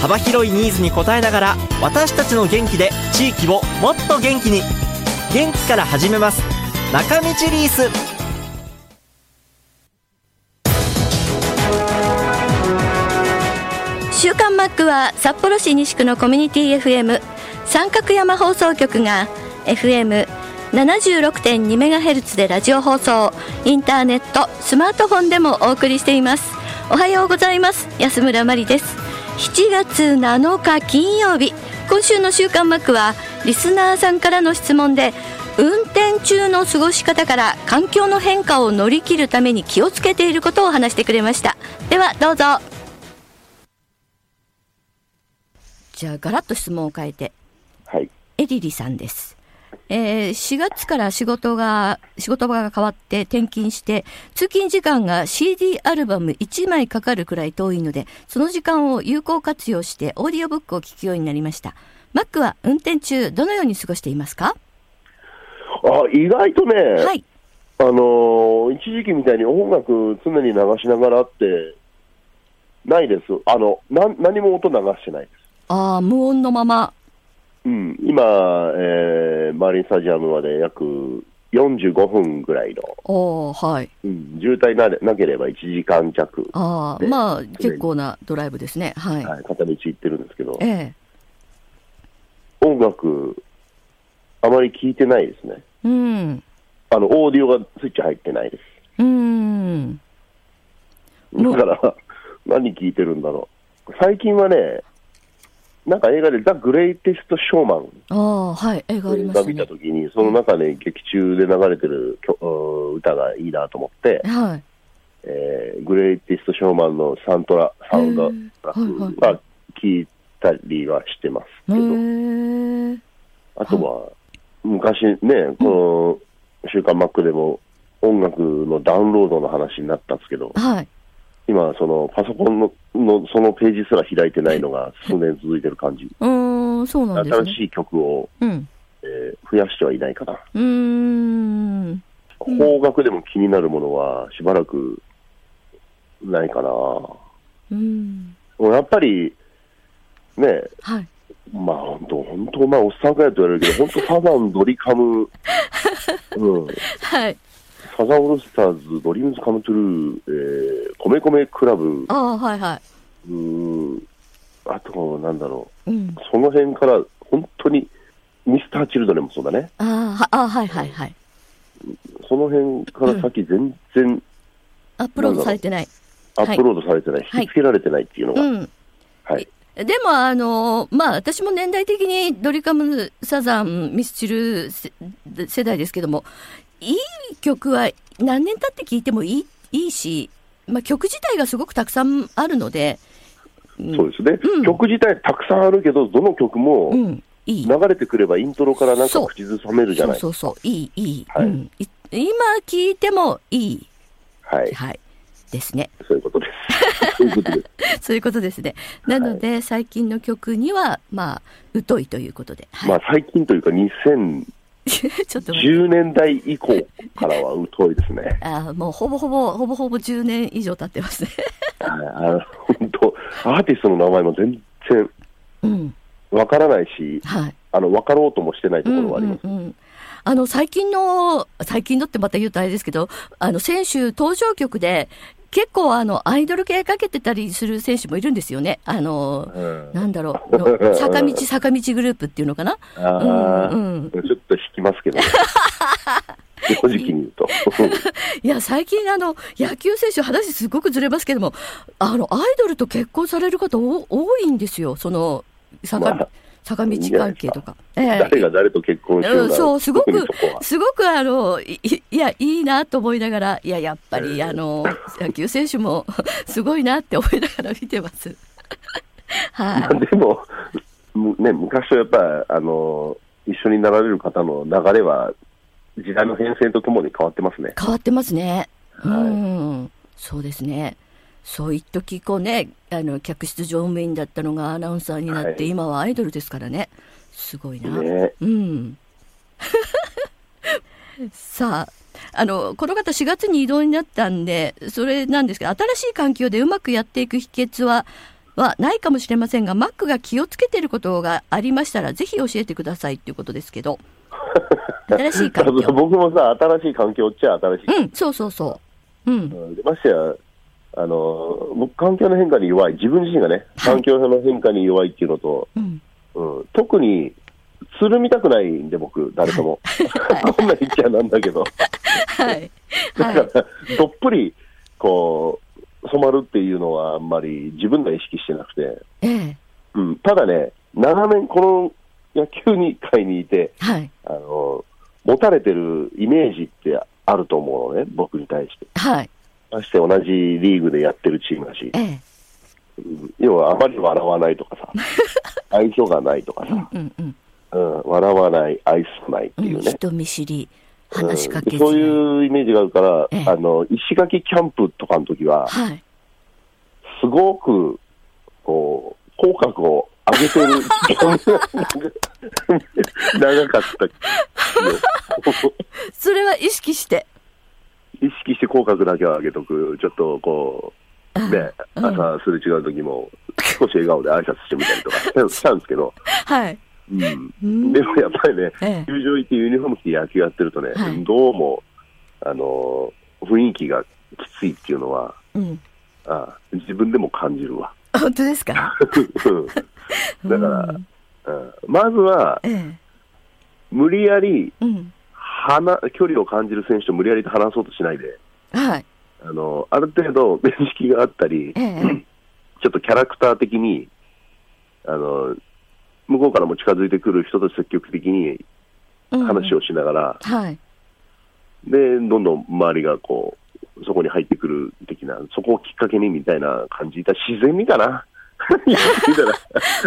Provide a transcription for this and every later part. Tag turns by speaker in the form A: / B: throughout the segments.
A: 幅広いニーズに応えながら私たちの元気で地域をもっと元気に。元気から始めます。中道リース。
B: 週刊マックは札幌市西区のコミュニティ FM 三角山放送局が FM76.2MHz でラジオ放送インターネットスマートフォンでもお送りしています。おはようございます。安村麻里です。7月7日金曜日今週の週刊マックはリスナーさんからの質問で運転中の過ごし方から環境の変化を乗り切るために気をつけていることを話してくれましたではどうぞじゃあガラッと質問を変えて
C: はい。
B: エリリさんです。えー4月から仕事が、仕事場が変わって転勤して、通勤時間が CD アルバム1枚かかるくらい遠いので、その時間を有効活用してオーディオブックを聞くようになりました。マックは運転中、どのように過ごしていますか？
C: あ、意外とね、
B: はい。
C: あのー一時期みたいに音楽常に流しながらって、ないです。あの、な何も音流してないです。
B: ああ、無音のまま。
C: うん、今、えー、マリンスタジアムまで約45分ぐらいの、
B: おーはい。
C: うん、渋滞ななければ1時間弱、
B: あまあ、結構なドライブですね。はい。
C: はい、片道行ってるんですけど、
B: ええ。
C: 音楽、あまり聞いてないですね。
B: うん。
C: あの、オーディオがスイッチ入ってないです。
B: うん。
C: だから、何聞いてるんだろう。最近はね、なんか映画でザ・グレイテスト・ショーマン
B: ああ、はい。映画ありましたね
C: が見た。ときに、その中で劇中で流れてる曲歌がいいなと思って、
B: はい。
C: えーグレイテスト・ショーマンのサントラ、サウンドトラックが聞いたりはしてますけ
B: へ
C: ど、
B: え。
C: あとは、昔ね、この週刊マックでも音楽のダウンロードの話になったんですけど、
B: はい。
C: 今、そのパソコンののそのページすら開いてないのが数年続いてる感じ。
B: うーん、そうなんですね。
C: 新しい曲を、
B: うん。
C: えー増やしてはいないかな。
B: うーん。
C: 邦楽でも気になるものはしばらくないかな。
B: うん。
C: やっぱり、ね、
B: はい。
C: まあ本当、本当、まあおっさんかやと言われるけど、本当サザン、ドリカム、うん、
B: はい。
C: サザンオールスターズ、ドリームズカムトゥルー、えー、米米 CLUB、
B: ああ、はいは
C: うーん、あと、なんだろ
B: う。うん。
C: う、その辺から、本当に、ミスター・チルドレンもそうだね。
B: ああ、はあはいはいはい。
C: その辺から先、全然
B: アップロードされてない。
C: アップロードされてない、
B: はい
C: 引き付けられてないっていうのが、
B: うん。
C: はい。
B: でも、あの、まあ、私も年代的にドリカム、サザン、ミスチル世世代ですけども、いい曲は何年経って聴いてもいいいいし、まあ、曲自体がすごくたくさんあるので、うん
C: そうですね、
B: うん
C: 曲自体たくさんあるけど、どの曲も
B: うん、いい。
C: 流れてくればイントロからなんか口ずさめるじゃない
B: そうそうそう、いい、いい。
C: はい
B: うん、い今聞いてもいい。
C: はい、
B: はい。ですね。
C: そういうことです。そういうことです。
B: そういうことですね。なので、最近の曲には、まあ、疎いということで。はい。
C: まあ最近というか、2010
B: ちょっと待って。
C: 年代以降からは疎いですね。
B: あーもうほぼほぼ、ほぼほぼ10年以上経ってますね。
C: はいあの本当、アーティストの名前も全然
B: うん。
C: わからないし、
B: はい。
C: あの分かろうともしてないところはあります。
B: うんうんうんあの、最近の、最近のってまた言うとあれですけど、あの、選手登場曲で、結構あの、アイドル系かけてたりする選手もいるんですよね。あの、
C: うん
B: なんだろう、の坂道、坂道グループっていうのかな うんうん
C: ちますけど、正直に言うと。
B: いや、最近あの、野球選手、話すごくずれますけども、あの、アイドルと結婚される方お多いんですよ。その、坂,、
C: まあ
B: 坂道関係とか。ええ
C: 誰が誰と結婚しようが、
B: うんそう、すごくすごくあの、いいいや、いいなと思いながら、いや、やっぱり、あの、野球選手も すごいなって思いながら見てます。は
C: まあでも、むね、昔とやっぱあの一緒になられる方の流れは、時代の変遷とともに変わってますね。
B: い。変わってますね。う
C: はい
B: ん。そうですね。そう一時こうね、あの、客室乗務員だったのがアナウンサーになって、
C: はい
B: 今はアイドルですからね。すごいな。
C: ね
B: うん。さあ、あの、この方4月に異動になったんで、それなんですけど、新しい環境でうまくやっていく秘訣は、はないかもしれませんが、マックが気をつけてることがありましたら、ぜひ教えてくださいっていうことですけど。新しい環境。
C: 僕もさ、新しい環境っちゃ新しい。
B: うん、そうそうそう。うん。
C: ましてや、あの僕、環境の変化に弱い、自分自身がね、環境の変化に弱いっていうのと、
B: うん。
C: うん、特につるみたくないんで、僕、誰とも。こんなん言っちゃなんだけど、
B: はい。
C: だ
B: はい。
C: から、どっぷり、こう、染まるっていうのはあんまり自分が意識してなくて、
B: ええ。
C: うん、ただね、長年この野球に界にいて、
B: はい。
C: あの、持たれてるイメージってあると思うのね、僕に対して。
B: はい。
C: まして同じリーグでやってるチームだし、
B: ええ。
C: うん要はあまり笑わないとかさ、愛想がないとかさ、
B: うんうん。
C: うん、笑わない、愛想ないって
B: うん、
C: いうね。
B: 人見知り、話しかけ
C: うんそう
B: い。
C: いうイメージがあるから、
B: ええ
C: あの、石垣キャンプとかの時は、
B: はい。
C: すごく、こう、口角を上げてる時間が長かったよ。
B: それは意識して？
C: 意識して口角だけは上げとく。ちょっとこう、ね、
B: うん
C: 朝すれ違う時も、少し笑顔で挨拶してみたりとかしたんですけど、
B: はい。
C: うん
B: うん
C: でもやっぱりね、
B: ええ
C: 球場行ってユニフォーム着て野球やってるとね、
B: はい
C: どうも、あのー雰囲気がきついっていうのは、
B: うん。
C: あ自分でも感じるわ。
B: 本当ですか？
C: だから、うんまずは、
B: ええ。
C: 無理やり
B: うん。
C: 離、距離を感じる選手と無理やりと話そうとしないで、
B: はい。
C: あのある程度、面識があったり、
B: ええ。
C: ちょっとキャラクター的に、あの向こうからも近づいてくる人と積極的に
B: うん
C: 話をしながら、
B: はい。
C: で、どんどん周りがこう、そこに入ってくる的な、そこをきっかけにみたいな感じだ。自然にかな。みたいな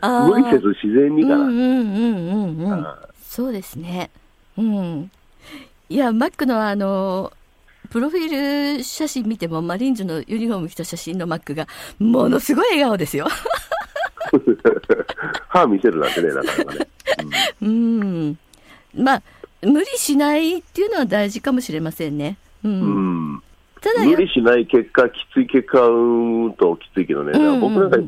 B: あー
C: 無理せず自然にかな。
B: そうですね。うん。いや、マックのあの、プロフィール写真見ても、マリーンズのユニフォーム着た写真のマックが、ものすごい笑顔ですよ。
C: 歯見せるなんてね、なかなかね。
B: うん。まあ、無理しないっていうのは大事かもしれませんね。う。
C: うんん。
B: ただや
C: 無理しない結果、きつい結果うーんときついけどね、僕なんか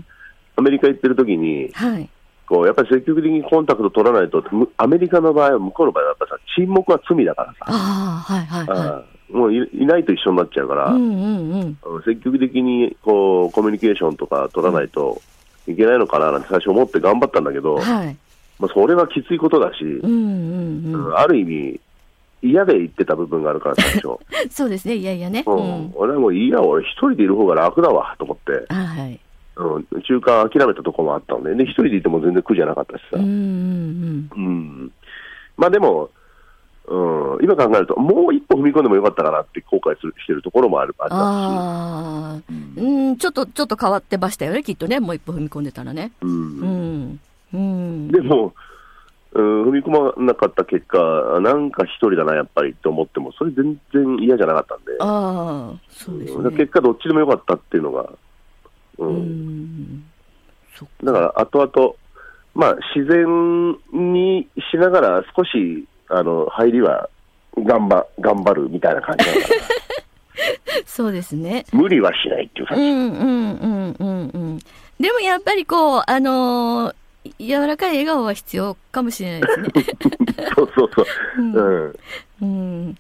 C: アメリカ行ってる時に、
B: はい。
C: こうやっぱり積極的にコンタクト取らないと、むアメリカの場合は、向こうの場合はやっぱさ、沈黙は罪だからさ、
B: ああ、はいはい
C: もういいないと一緒になっちゃうから、
B: い。うんうんうん。
C: 積極的にこうコミュニケーションとか取らないといけないのかななんて最初思って頑張ったんだけど、
B: はい。
C: まあ、それはきついことだし、
B: うんうんうん。
C: うんある意味、嫌で言ってた部分があるから、最初。
B: そうですね。いやいやね。
C: う
B: うんん。
C: 俺はもういいや、俺一人でいる方が楽だわと思って、
B: あはい。
C: うん、中間諦めたところもあったので、で一人でいても全然苦じゃなかったしさ。
B: うんうん
C: うんまあでも、うん、今考えると、もう一歩踏み込んでもよかったかなって後悔するしてるところもあるありま
B: ああ、うん、ちょっと、ちょっと変わってましたよね、きっとね。もう一歩踏み込んでたらね。
C: う
B: うんん。うん。
C: でも、うん、踏み込まなかった結果、なんか一人だな、やっぱりって思っても、それ全然嫌じゃなかったんで、
B: ああ、そうです
C: うん
B: ね。
C: 結果どっちでもよかったっていうのが、う
B: うんん。そっか
C: だから後々、まあ、自然にしながら少し、あの、入りは頑張、頑張るみたいな感じだから、
B: そうですね。
C: 無理はしないっていう感じ。
B: うんうんうんうんうん。でもやっぱりこう、あのー柔らかい笑顔は必要かもしれないですね。
C: そうそうそう。
B: う ん
C: うん。
B: うん。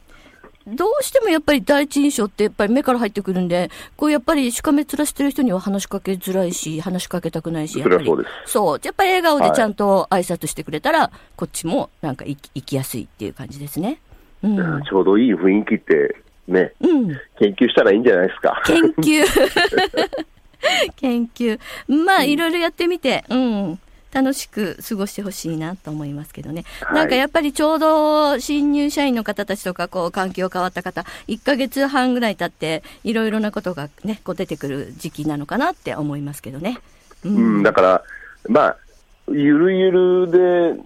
B: どうしてもやっぱり第一印象ってやっぱり目から入ってくるんで、こうやっぱりしかめ面してる人には話しかけづらいし、話しかけたくないし、やっぱり。
C: そうです
B: そう。やっぱり笑顔でちゃんと挨拶してくれたら、こっちもなんか行き行きやすいっていう感じですね。うん。
C: ちょうどいい雰囲気って、ね、
B: うん。
C: 研究したらいいんじゃないですか。
B: 研究。研究。まあ、いろいろやってみて、うん。楽しく過ごしてほしいなと思いますけどね。
C: はい
B: なんかやっぱりちょうど新入社員の方たちとか、こう、環境変わった方、1ヶ月半ぐらい経って、いろいろなことがね、こう出てくる時期なのかなって思いますけどね。
C: うん、だから、まあ、ゆるゆるで、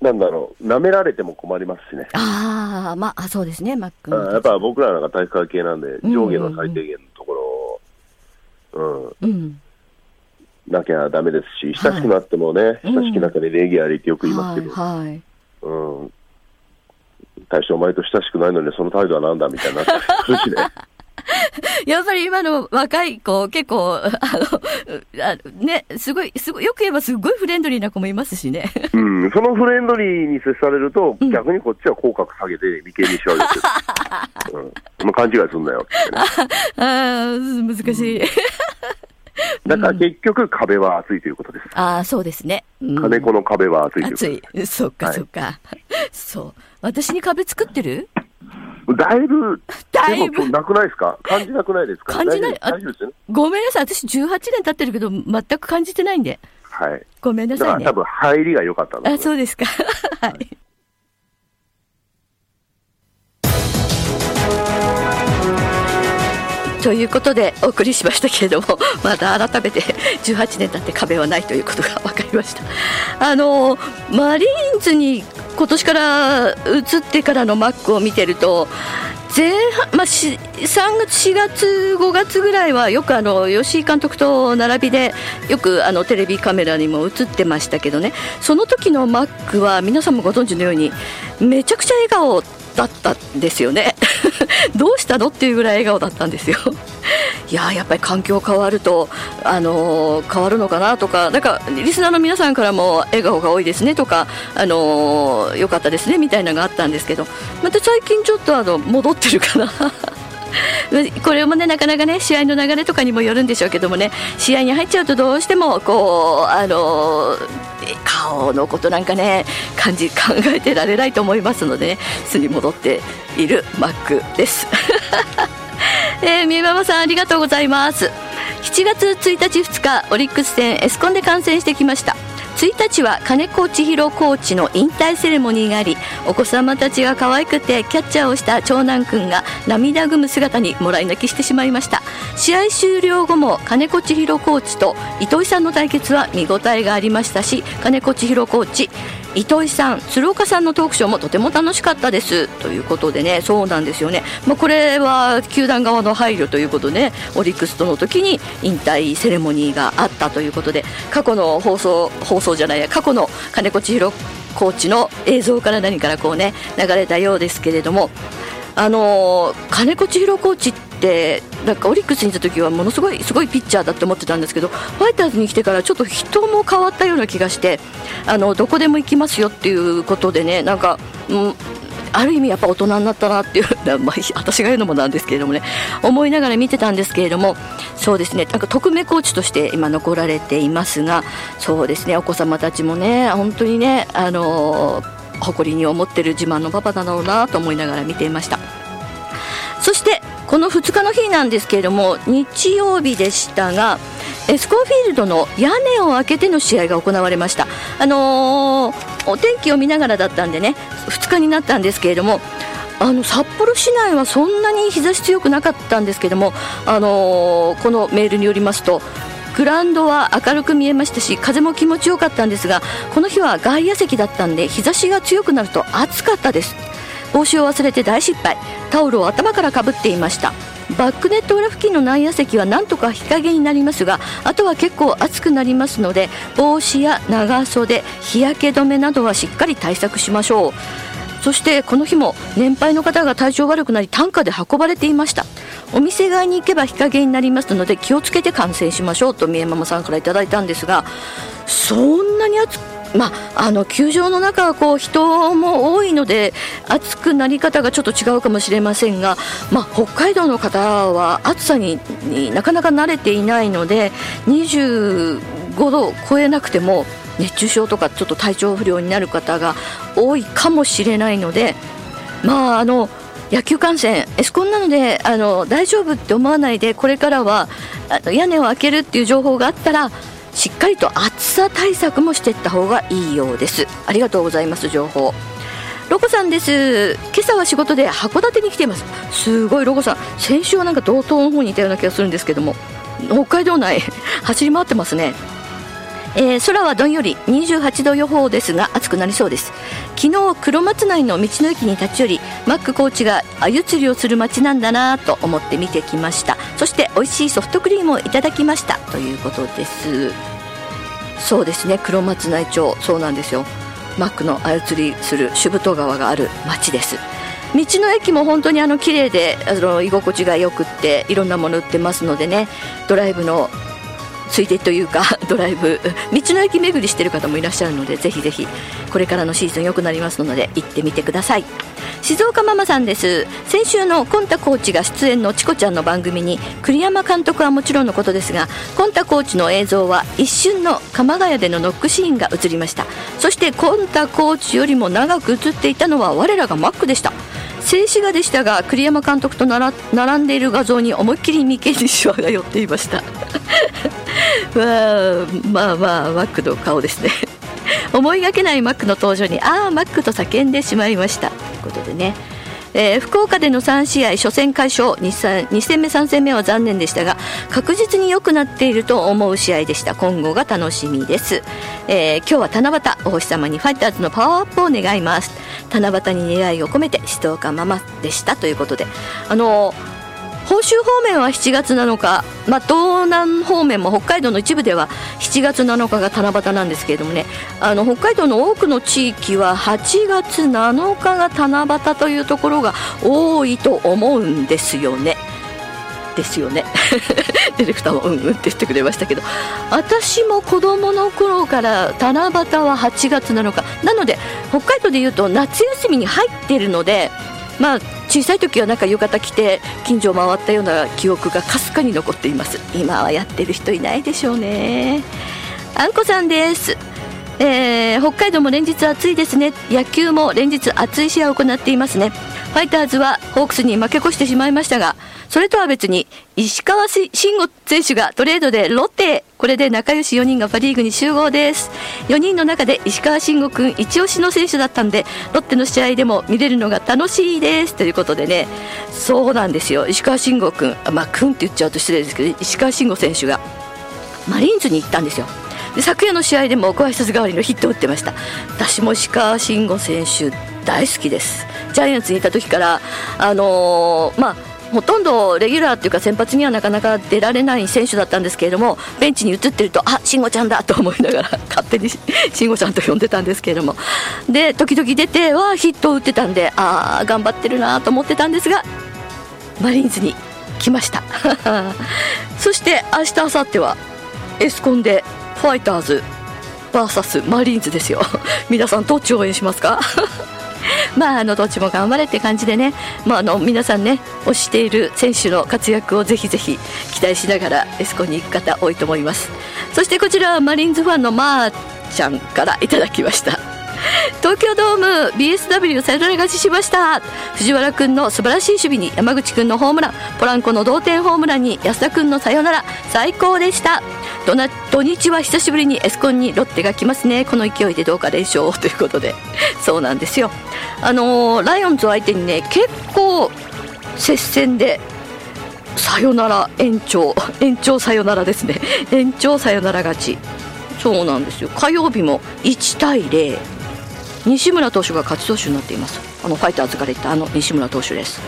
C: なんだろう、舐められても困りますしね。
B: ああ、まあ、そうですね、マック
C: うんやっぱ僕らなんか体育会系なんで、
B: ん
C: 上下の最低限のところを、うん、
B: うん。
C: なきゃダメですし、親しくなってもね、
B: うん
C: 親しき中で礼儀ありってよく言いますけど、
B: はい、はい。
C: うん、大してお前と親しくないのに、その態度はなんだみたいになってくるしね。
B: やっぱり今の若い子、結構、あの、あね、すごい、すごい、よく言えばすごいフレンドリーな子もいますしね。
C: うん、そのフレンドリーに接されると、
B: うん
C: 逆にこっちは口角下げて眉間にしわ寄せる。うん、もう勘違いすんなよね。
B: ああ、難しい。
C: だから結局壁は厚いということです。
B: ああ、そうですね。うん
C: 金子の壁は厚いということ
B: 暑い。そうか、
C: はい
B: そうか。そう。私に壁作ってる？
C: だいぶ、
B: だいぶ？
C: なくないですか？感じなくないですか？
B: 感じない？
C: 大丈夫ですよね。
B: ごめんなさい。私18年経ってるけど、全く感じてないんで。
C: はい。
B: ごめんなさいね
C: だから多。分入りが良かった
B: あ、そうですか。はい。ということでお送りしましたけれども また改めて 18年経って壁はないということが分かりました。あのマリーンズに今年から移ってからのマックを見てると前半、まあ、し3月、4月、5月ぐらいはよくあの吉井監督と並びでよくあのテレビカメラにも映ってましたけどね。その時のマックは皆さんもご存知のようにめちゃくちゃ笑顔だったんですよね。どうしたのっていうぐらい笑顔だったんですよ。いやーやっぱり環境変わると、あのー変わるのかなとかなんかリスナーの皆さんからも笑顔が多いですねとか、あのーよかったですねみたいなのがあったんですけどまた最近ちょっとあの戻ってるかな。これもねなかなかね試合の流れとかにもよるんでしょうけどもね試合に入っちゃうとどうしてもこうあの顔のことなんかね感じ考えてられないと思いますのでね素に戻っているマックです。えー、ママさんありがとうございます7月1日2日オリックス戦エスコンで観戦してきました1日は金子千尋コーチの引退セレモニーがありお子様たちが可愛くてキャッチャーをした長男くんが涙ぐむ姿にもらい泣きしてしまいました。試合終了後も金子千尋コーチと糸井さんの対決は見応えがありましたし金子千尋コーチ糸井さん鶴岡さんのトークショーもとても楽しかったです。ということでねそうなんですよね、まあ、これは球団側の配慮ということで、ね、オリックスとの時に引退セレモニーがあったということで過去の放送放送じゃないや過去の金子千尋コーチの映像から何からこうね流れたようですけれどもあのー金子千尋コーチってなんかオリックスにいた時はものすごいすごいピッチャーだと思ってたんですけどファイターズに来てからちょっと人も変わったような気がしてあのどこでも行きますよっていうことでねなんか、うん、ある意味やっぱ大人になったなっていう、まあ、私が言うのもなんですけれどもね思いながら見てたんですけれどもそうですねなんか特命コーチとして今残られていますがそうですねお子様たちもね本当にねあの誇りに思ってる自慢のパパだろうなと思いながら見ていました。そしてこの2日の日なんですけれども日曜日でしたがエスコンフィールドの屋根を開けての試合が行われました、あのーお天気を見ながらだったんでね2日になったんですけれどもあの札幌市内はそんなに日差し強くなかったんですけども、あのーこのメールによりますとグラウンドは明るく見えましたし風も気持ちよかったんですがこの日は外野席だったんで日差しが強くなると暑かったです。帽子を忘れて大失敗。タオルを頭からかぶっていました。バックネット裏付近の内野席はなんとか日陰になりますがあとは結構暑くなりますので帽子や長袖日焼け止めなどはしっかり対策しましょう。そしてこの日も年配の方が体調悪くなり担架で運ばれていました。お店側に行けば日陰になりますので気をつけて観戦しましょうと三重ママさんからいただいたんですがそんなに暑くまあ、あの球場の中はこう人も多いので暑くなり方がちょっと違うかもしれませんが、まあ、北海道の方は暑さになかなか慣れていないので25度を超えなくても熱中症とかちょっと体調不良になる方が多いかもしれないのでまああの野球観戦エスコンなのであの大丈夫って思わないでこれからはあの屋根を開けるっていう情報があったらしっかりと暑さ対策もしていった方がいいようです。ありがとうございます情報。ロコさんです。今朝は仕事で函館に来ています。すごいロコさん。先週はなんか道東の方にいたような気がするんですけども。北海道内走り回ってますね。えー、空はどんより28度予報ですが暑くなりそうです。昨日黒松内の道の駅に立ち寄りマックコーチが鮎釣りをする街なんだなと思って見てきました。そして美味しいソフトクリームをいただきました。ということです。そうですね黒松内町。そうなんですよ。マックの鮎釣りする主太川がある町です。道の駅も本当にあの綺麗であの居心地がよくっていろんなもの売ってますのでねドライブのついでというか ドライブ。道の駅巡りしてる方もいらっしゃるのでぜひぜひこれからのシーズン良くなりますので行ってみてください。静岡ママさんです。先週のコンタコーチが出演のチコちゃんの番組に栗山監督はもちろんのことですがコンタコーチの映像は一瞬の鎌ヶ谷でのノックシーンが映りました。そしてコンタコーチよりも長く映っていたのは我らがマックでした。静止画でしたが栗山監督と並んでいる画像に思いっきり眉間にシワが寄っていました。まあまあマックの顔ですね。思いがけないマックの登場にああマックと叫んでしまいました。ということでね。えー、福岡での3試合初戦快勝 2, 2戦目3戦目は残念でしたが確実に良くなっていると思う試合でした。今後が楽しみです、えー、今日は七夕お星様にファイターズのパワーアップを願います。七夕に願いを込めて静岡ママでした。ということであのー本州方面は7月7日、まあ、東南方面も北海道の一部では7月7日が七夕なんですけれどもねあの北海道の多くの地域は8月7日が七夕というところが多いと思うんですよね。ですよね。ディレクターもうんうんって言ってくれましたけど。私も子供の頃から七夕は8月7日。なので北海道でいうと夏休みに入っているのでまあ小さい時はなんか浴衣着て近所を回ったような記憶がかすかに残っています。今はやってる人いないでしょうね。あんこさんです。えー、北海道も連日暑いですね。野球も連日暑い試合を行っていますね。ファイターズはホークスに負け越してしまいましたがそれとは別に石川慎吾選手がトレードでロッテこれで仲良し4人がパ・リーグに集合です。4人の中で石川慎吾君一押しの選手だったんでロッテの試合でも見れるのが楽しいです。ということでね。そうなんですよ。石川慎吾君まあ君って言っちゃうと失礼ですけど石川慎吾選手がマリーンズに行ったんですよ。で昨夜の試合でもご挨拶代わりのヒットを打ってました。私も石川慎吾選手大好きです。ジャイアンツにいた時からあのー、まあほとんどレギュラーっていうか先発にはなかなか出られない選手だったんですけれどもベンチに映ってるとあ慎吾ちゃんだと思いながら 勝手に慎吾ちゃんと呼んでたんですけれども。で時々出てはヒットを打ってたんでああ頑張ってるなと思ってたんですがマリーンズに来ました。そして明日明後日はエスコンでファイターズ VS マリーンズですよ。皆さんどっち応援しますか？まあ、あのどっちも頑張れって感じでね、まあ、あの皆さんね推している選手の活躍をぜひぜひ期待しながらエスコンに行く方多いと思います。そしてこちらはマリーンズファンのまーちゃんからいただきました。東京ドーム BSW サヨナラ勝ちしました。藤原君の素晴らしい守備に山口君のホームラン。ポランコの同点ホームランに安田君のサヨナラ。最高でした。土日は久しぶりにエスコンにロッテが来ますね。この勢いでどうか連勝 ということで。そうなんですよ。あのー、ライオンズ相手にね結構接戦でサヨナラ延長。延長サヨナラですね。延長サヨナラ勝ち。そうなんですよ。火曜日も1対0西村投手が勝ち投手になっています。あのファイターズから言ったあの西村投手です。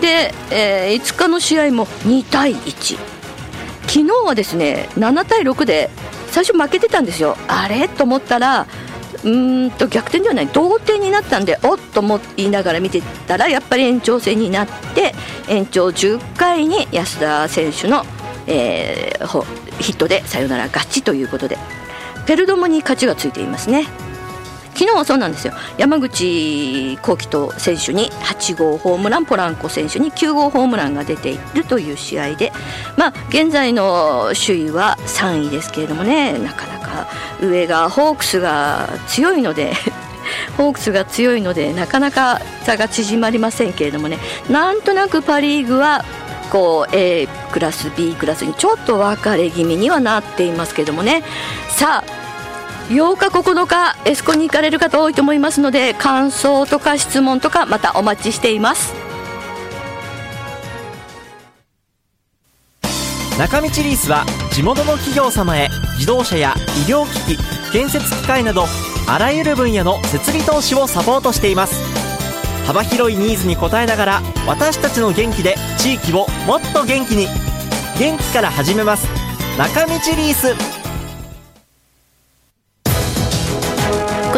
B: で、えー、5日の試合も2対1昨日はですね7対6で最初負けてたんですよ。あれ？と思ったらうんと逆転ではない。同点になったんでおっと思いながら見てたらやっぱり延長戦になって延長10回に安田選手の、えー、ヒットでサヨナラ勝ちということでペルドモに勝ちがついていますね。昨日はそうなんですよ。山口幸輝と選手に8号ホームランポランコ選手に9号ホームランが出ているという試合で、まあ、現在の首位は3位ですけれどもねなかなか上がホークスが強いので ホークスが強いのでなかなか差が縮まりませんけれどもね。なんとなくパ・リーグはこう A クラス B クラスにちょっと分かれ気味にはなっていますけれどもね。さあ8日9日エスコに行かれる方多いと思いますので感想とか質問とかまたお待ちしています。
A: 中道リースは地元の企業様へ自動車や医療機器建設機械などあらゆる分野の設備投資をサポートしています。幅広いニーズに応えながら私たちの元気で地域をもっと元気に。元気から始めます。中道リース